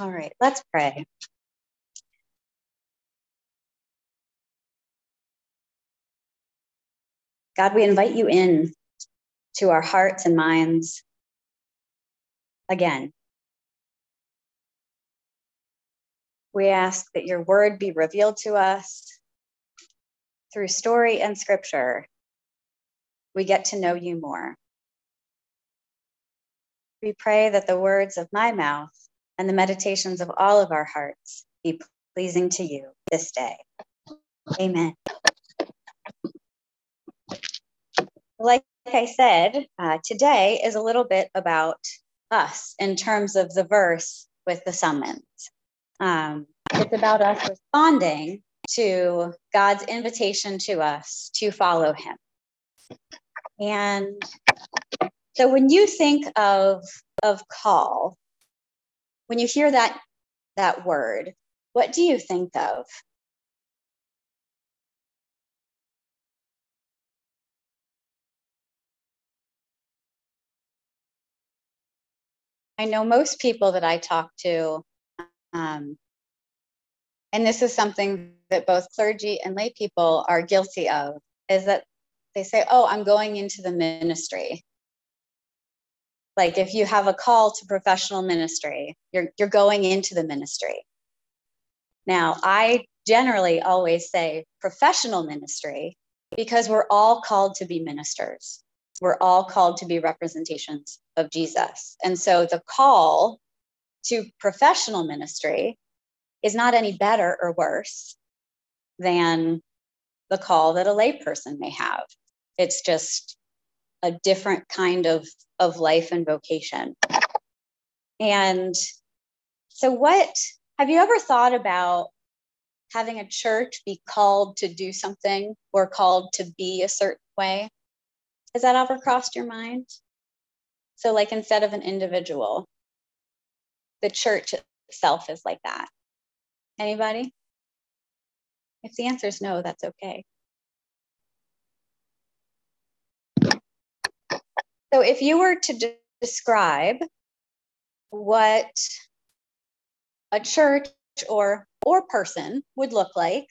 All right, let's pray. God, we invite you in to our hearts and minds again. We ask that your word be revealed to us through story and scripture. We get to know you more. We pray that the words of my mouth and the meditations of all of our hearts be pleasing to you this day. Amen. Like I said, uh, today is a little bit about us in terms of the verse with the summons. Um, it's about us responding to God's invitation to us to follow Him. And so when you think of, of call, when you hear that, that word, what do you think of? I know most people that I talk to, um, and this is something that both clergy and lay people are guilty of, is that they say, Oh, I'm going into the ministry. Like if you have a call to professional ministry, you're, you're going into the ministry. Now, I generally always say professional ministry because we're all called to be ministers. We're all called to be representations of Jesus. And so the call to professional ministry is not any better or worse than the call that a layperson may have. It's just a different kind of, of life and vocation. And so, what have you ever thought about having a church be called to do something or called to be a certain way? Has that ever crossed your mind? So, like instead of an individual, the church itself is like that. Anybody? If the answer is no, that's okay. So, if you were to de- describe what a church or or person would look like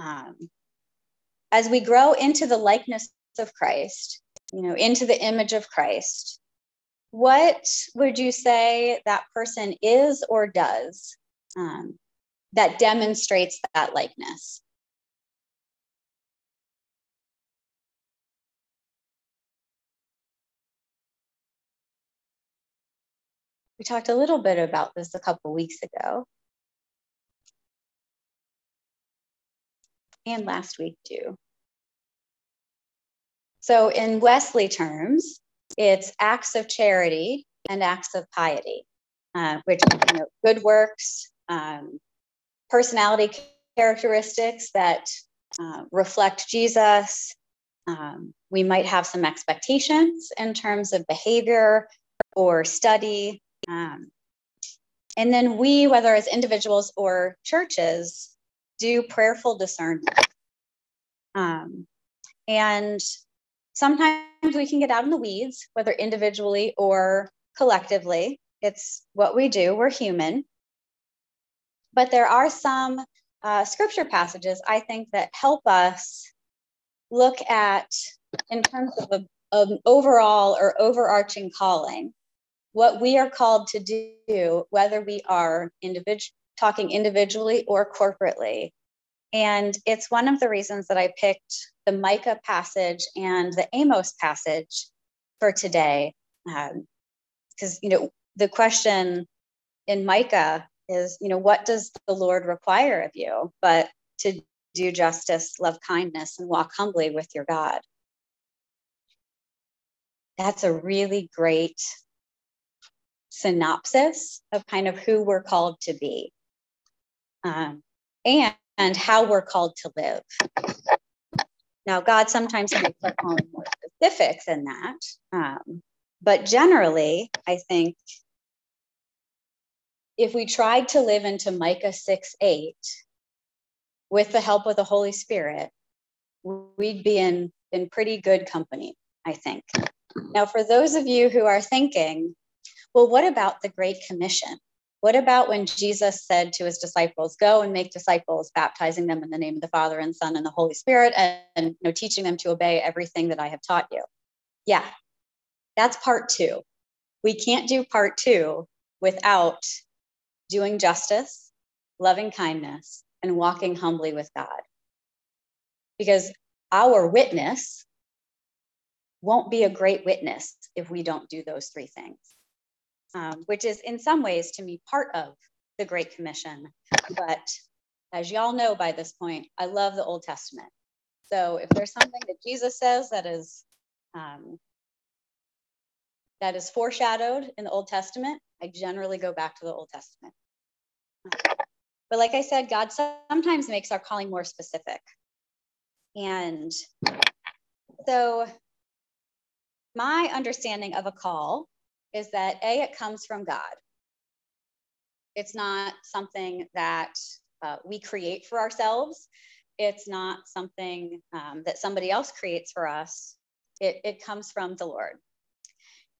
um, as we grow into the likeness of Christ, you know, into the image of Christ, what would you say that person is or does um, that demonstrates that likeness? Talked a little bit about this a couple weeks ago. And last week, too. So, in Wesley terms, it's acts of charity and acts of piety, uh, which you know, good works, um, personality characteristics that uh, reflect Jesus. Um, we might have some expectations in terms of behavior or study. Um, and then we, whether as individuals or churches, do prayerful discernment. Um, and sometimes we can get out in the weeds, whether individually or collectively. It's what we do, we're human. But there are some uh, scripture passages I think that help us look at, in terms of an overall or overarching calling, what we are called to do, whether we are talking individually or corporately. And it's one of the reasons that I picked the Micah passage and the Amos passage for today. Because, um, you know, the question in Micah is, you know, what does the Lord require of you? But to do justice, love kindness, and walk humbly with your God. That's a really great synopsis of kind of who we're called to be um, and, and how we're called to live. Now, God sometimes makes our calling more specific than that. Um, but generally, I think if we tried to live into Micah 6 8 with the help of the Holy Spirit, we'd be in, in pretty good company, I think. Now, for those of you who are thinking, well, what about the Great Commission? What about when Jesus said to his disciples, Go and make disciples, baptizing them in the name of the Father and Son and the Holy Spirit, and, and you know, teaching them to obey everything that I have taught you? Yeah, that's part two. We can't do part two without doing justice, loving kindness, and walking humbly with God. Because our witness won't be a great witness if we don't do those three things um, which is in some ways to me part of the Great Commission. But as y'all know by this point, I love the Old Testament. So if there's something that Jesus says that is um, that is foreshadowed in the Old Testament, I generally go back to the Old Testament. But like I said, God sometimes makes our calling more specific. And so my understanding of a call is that A, it comes from God. It's not something that uh, we create for ourselves. It's not something um, that somebody else creates for us. It, it comes from the Lord.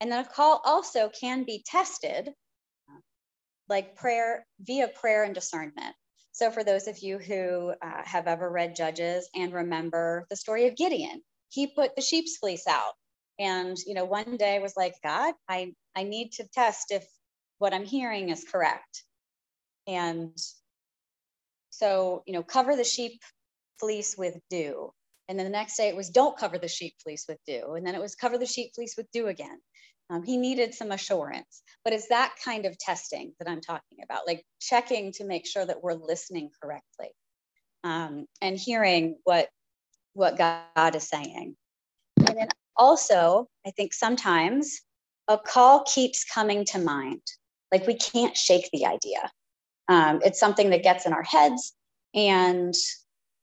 And then a call also can be tested, like prayer, via prayer and discernment. So, for those of you who uh, have ever read Judges and remember the story of Gideon, he put the sheep's fleece out and you know one day was like god i i need to test if what i'm hearing is correct. And so you know cover the sheep fleece with dew. And then the next day it was don't cover the sheep fleece with dew. And then it was cover the sheep fleece with dew again. Um, he needed some assurance. But it's that kind of testing that i'm talking about like checking to make sure that we're listening correctly um, and hearing what what god is saying. And then also, I think sometimes a call keeps coming to mind. Like we can't shake the idea. Um, it's something that gets in our heads and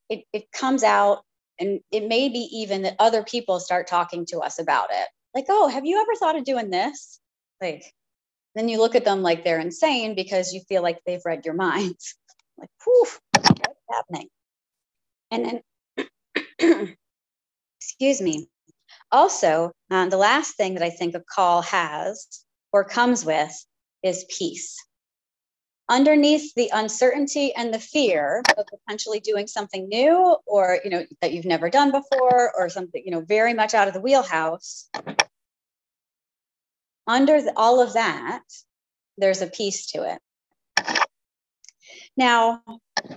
it, it comes out, and it may be even that other people start talking to us about it. Like, oh, have you ever thought of doing this? Like, then you look at them like they're insane because you feel like they've read your minds. like, whew, what's happening? And then, excuse me, also, um, the last thing that I think a call has or comes with is peace. Underneath the uncertainty and the fear of potentially doing something new or you know that you've never done before or something you know very much out of the wheelhouse under the, all of that there's a peace to it now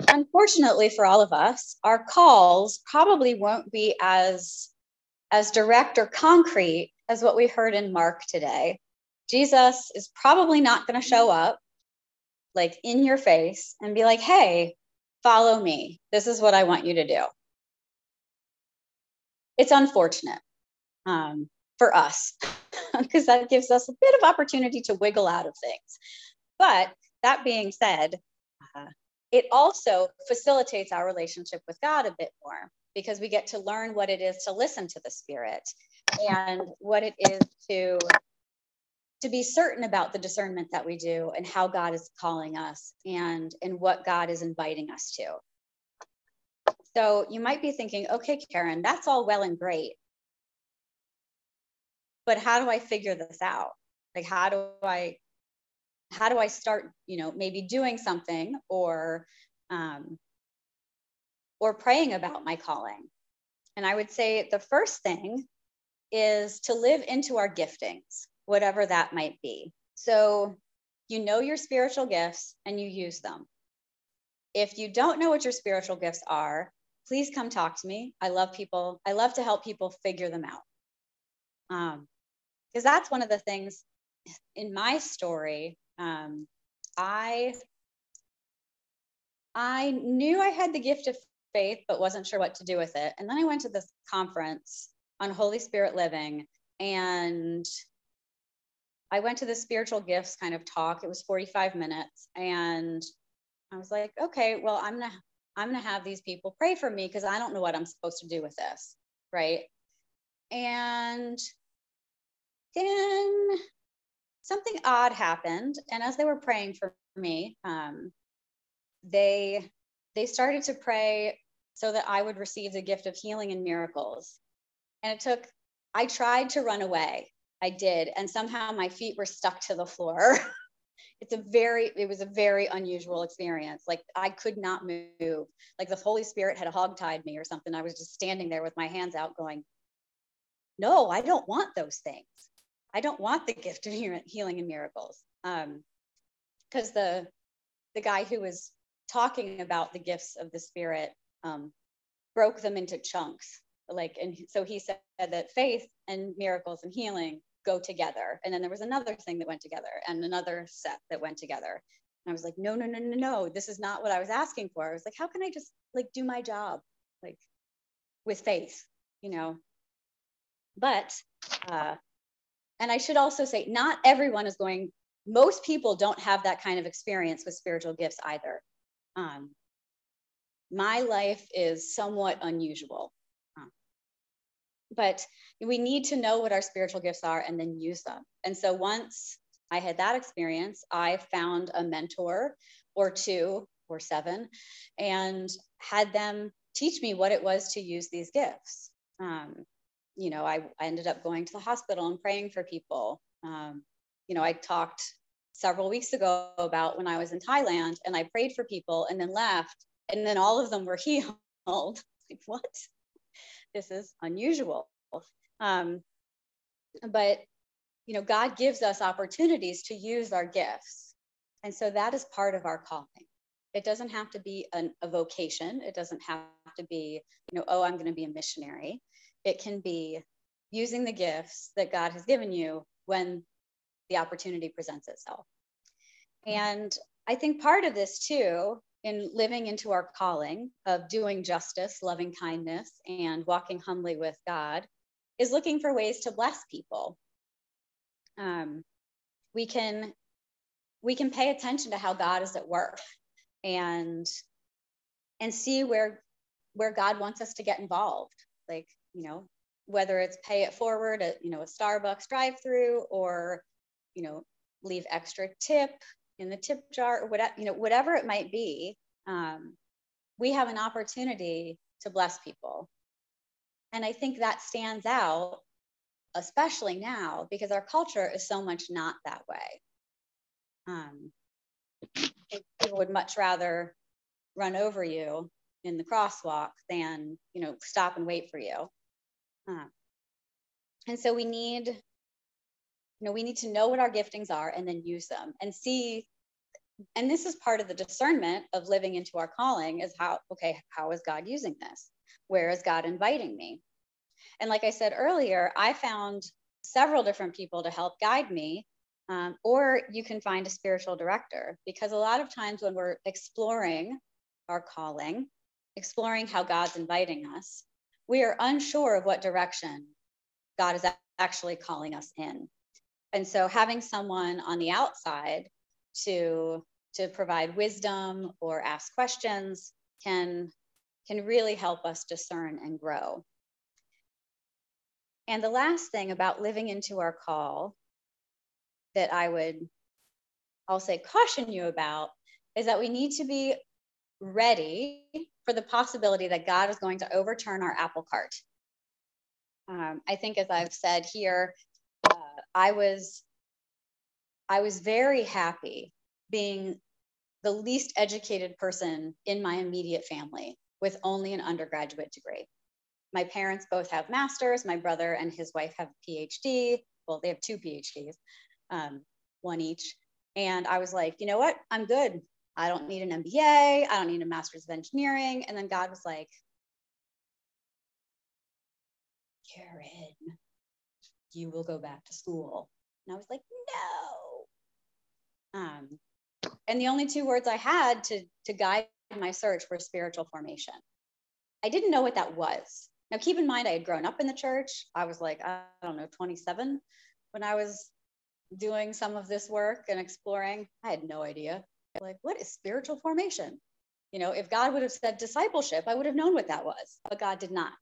unfortunately for all of us our calls probably won't be as as direct or concrete as what we heard in Mark today. Jesus is probably not going to show up like in your face and be like, hey, follow me. This is what I want you to do. It's unfortunate um, for us because that gives us a bit of opportunity to wiggle out of things. But that being said, uh, it also facilitates our relationship with God a bit more because we get to learn what it is to listen to the spirit and what it is to to be certain about the discernment that we do and how God is calling us and and what God is inviting us to. So you might be thinking, okay, Karen, that's all well and great. But how do I figure this out? Like how do I how do I start, you know, maybe doing something or um, or praying about my calling. And I would say the first thing is to live into our giftings, whatever that might be. So you know your spiritual gifts and you use them. If you don't know what your spiritual gifts are, please come talk to me. I love people. I love to help people figure them out. Um, because that's one of the things in my story. Um, I I knew I had the gift of faith, but wasn't sure what to do with it. And then I went to this conference on Holy Spirit living and I went to the spiritual gifts kind of talk. It was 45 minutes. And I was like, okay, well, I'm gonna I'm gonna have these people pray for me because I don't know what I'm supposed to do with this. Right. And then something odd happened. And as they were praying for me, um, they they started to pray so that I would receive the gift of healing and miracles. And it took, I tried to run away. I did. And somehow my feet were stuck to the floor. it's a very it was a very unusual experience like i could not move like the holy spirit had hogtied me or something i was just standing there with my hands out going no i don't want those things i don't want the gift of healing and miracles um because the the guy who was talking about the gifts of the spirit um broke them into chunks like and so he said that faith and miracles and healing go together. And then there was another thing that went together and another set that went together. And I was like, no, no, no, no, no, this is not what I was asking for. I was like, how can I just like do my job like with faith, you know? But, uh, and I should also say, not everyone is going, most people don't have that kind of experience with spiritual gifts either. Um, my life is somewhat unusual but we need to know what our spiritual gifts are and then use them. And so once I had that experience, I found a mentor or two or seven and had them teach me what it was to use these gifts. Um, you know, I, ended up going to the hospital and praying for people. Um, you know, I talked several weeks ago about when I was in Thailand and I prayed for people and then left, and then all of them were healed. like, what? this is unusual. Um, but, you know, God gives us opportunities to use our gifts. And so that is part of our calling. It doesn't have to be an, a vocation. It doesn't have to be, you know, oh, I'm going to be a missionary. It can be using the gifts that God has given you when the opportunity presents itself. And I think part of this too in living into our calling of doing justice, loving kindness, and walking humbly with God is looking for ways to bless people. Um, we can we can pay attention to how God is at work and and see where where God wants us to get involved. Like, you know, whether it's pay it forward at, you know, a Starbucks drive-through or, you know, leave extra tip in the tip jar or whatever, you know, whatever it might be, um, we have an opportunity to bless people. And I think that stands out, especially now, because our culture is so much not that way. Um, people would much rather run over you in the crosswalk than, you know, stop and wait for you. Uh, and so we need you know we need to know what our giftings are and then use them and see and this is part of the discernment of living into our calling is how okay how is god using this? Where is god inviting me? And like i said earlier i found several different people to help guide me um, or you can find a spiritual director because a lot of times when we're exploring our calling exploring how god's inviting us we are unsure of what direction god is actually calling us in. And so having someone on the outside to to provide wisdom or ask questions can can really help us discern and grow. And the last thing about living into our call that i would i'll say caution you about is that we need to be ready for the possibility that god is going to overturn our apple cart um, i think as i've said here I was I was very happy being the least educated person in my immediate family with only an undergraduate degree. My parents both have masters. My brother and his wife have a PhD. Well, they have two PhDs, um, one each. And I was like, you know what? I'm good. I don't need an MBA. I don't need a master's of engineering. And then God was like, Karen, you will go back to school. And I was like, no. Um, and the only two words I had to, to guide my search were spiritual formation. I didn't know what that was. Now, keep in mind, I had grown up in the church. I was like, I don't know, 27 when I was doing some of this work and exploring. I had no idea. Like, what is spiritual formation? You know, if God would have said discipleship, I would have known what that was, but God did not.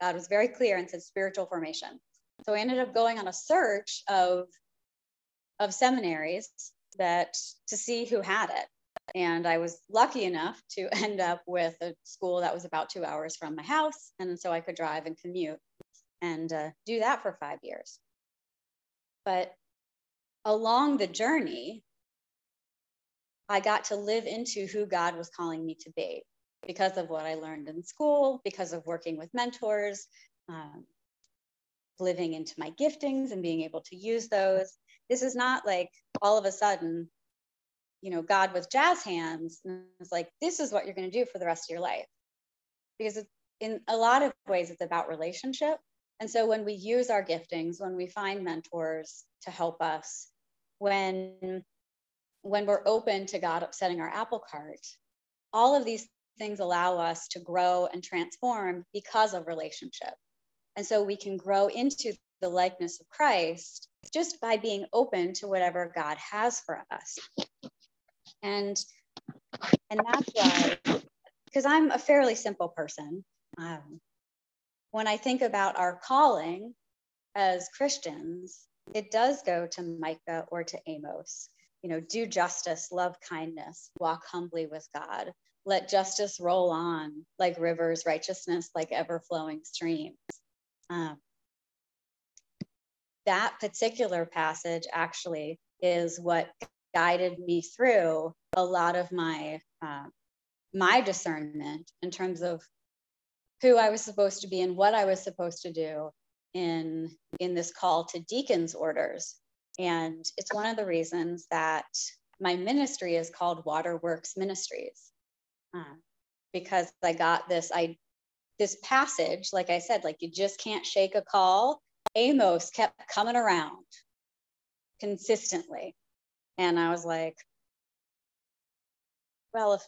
God was very clear and said spiritual formation. So I ended up going on a search of, of seminaries that to see who had it. And I was lucky enough to end up with a school that was about two hours from my house. And so I could drive and commute and uh, do that for five years. But along the journey, I got to live into who God was calling me to be because of what I learned in school, because of working with mentors, um, living into my giftings and being able to use those. This is not like all of a sudden, you know, God with jazz hands and it's like, this is what you're going to do for the rest of your life. Because in a lot of ways, it's about relationship. And so when we use our giftings, when we find mentors to help us, when when we're open to God upsetting our apple cart, all of these things allow us to grow and transform because of relationship. And so we can grow into the likeness of Christ just by being open to whatever God has for us. And and that's why because I'm a fairly simple person. Um, when I think about our calling as Christians, it does go to Micah or to Amos. You know, do justice, love kindness, walk humbly with God. Let justice roll on like rivers, righteousness like ever flowing streams. Um, that particular passage actually is what guided me through a lot of my uh, my discernment in terms of who I was supposed to be and what I was supposed to do in in this call to deacons orders and it's one of the reasons that my ministry is called waterworks ministries uh, because i got this i this passage like i said like you just can't shake a call amos kept coming around consistently and i was like well if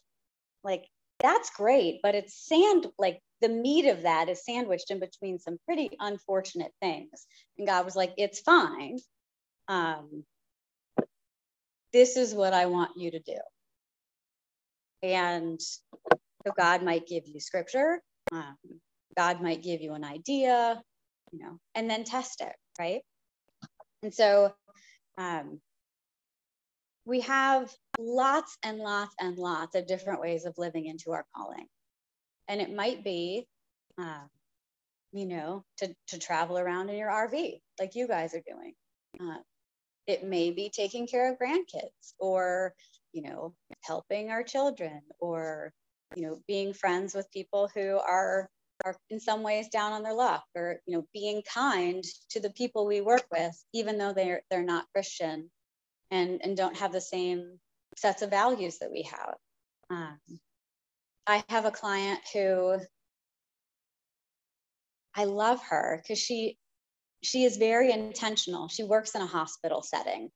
like that's great but it's sand like the meat of that is sandwiched in between some pretty unfortunate things. And God was like, it's fine. Um, this is what I want you to do. And so God might give you scripture, um, God might give you an idea, you know, and then test it, right? And so um, we have lots and lots and lots of different ways of living into our calling and it might be uh, you know to, to travel around in your rv like you guys are doing uh, it may be taking care of grandkids or you know helping our children or you know being friends with people who are are in some ways down on their luck or you know being kind to the people we work with even though they're they're not christian and and don't have the same sets of values that we have. Um, I have a client who I love her because she she is very intentional. She works in a hospital setting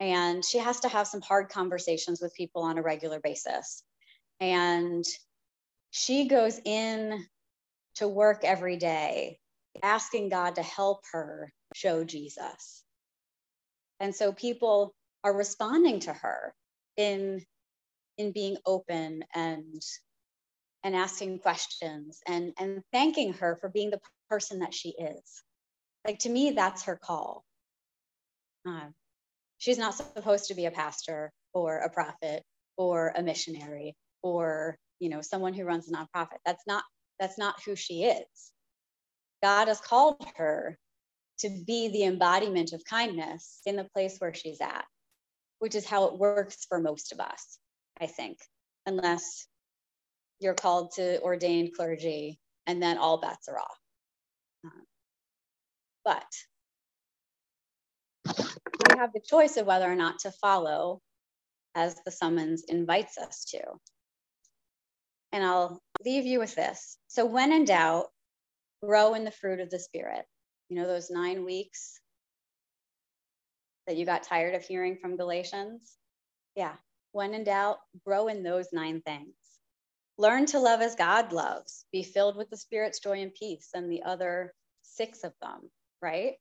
and she has to have some hard conversations with people on a regular basis. And she goes in to work every day asking God to help her show Jesus. And so people are responding to her in in being open and and asking questions and and thanking her for being the person that she is like to me that's her call. Uh, she's not supposed to be a pastor or a prophet or a missionary or you know someone who runs a nonprofit. That's not that's not who she is. God has called her to be the embodiment of kindness in the place where she's at which is how it works for most of us i think unless you're called to ordained clergy, and then all bets are off. But we have the choice of whether or not to follow as the summons invites us to. And I'll leave you with this. So, when in doubt, grow in the fruit of the Spirit. You know, those nine weeks that you got tired of hearing from Galatians? Yeah. When in doubt, grow in those nine things. Learn to love as God loves, be filled with the Spirit's joy and peace, and the other six of them, right?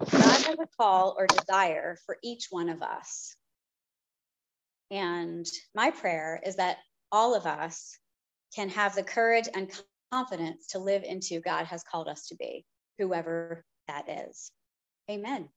God has a call or desire for each one of us. And my prayer is that all of us can have the courage and confidence to live into God has called us to be, whoever that is. Amen.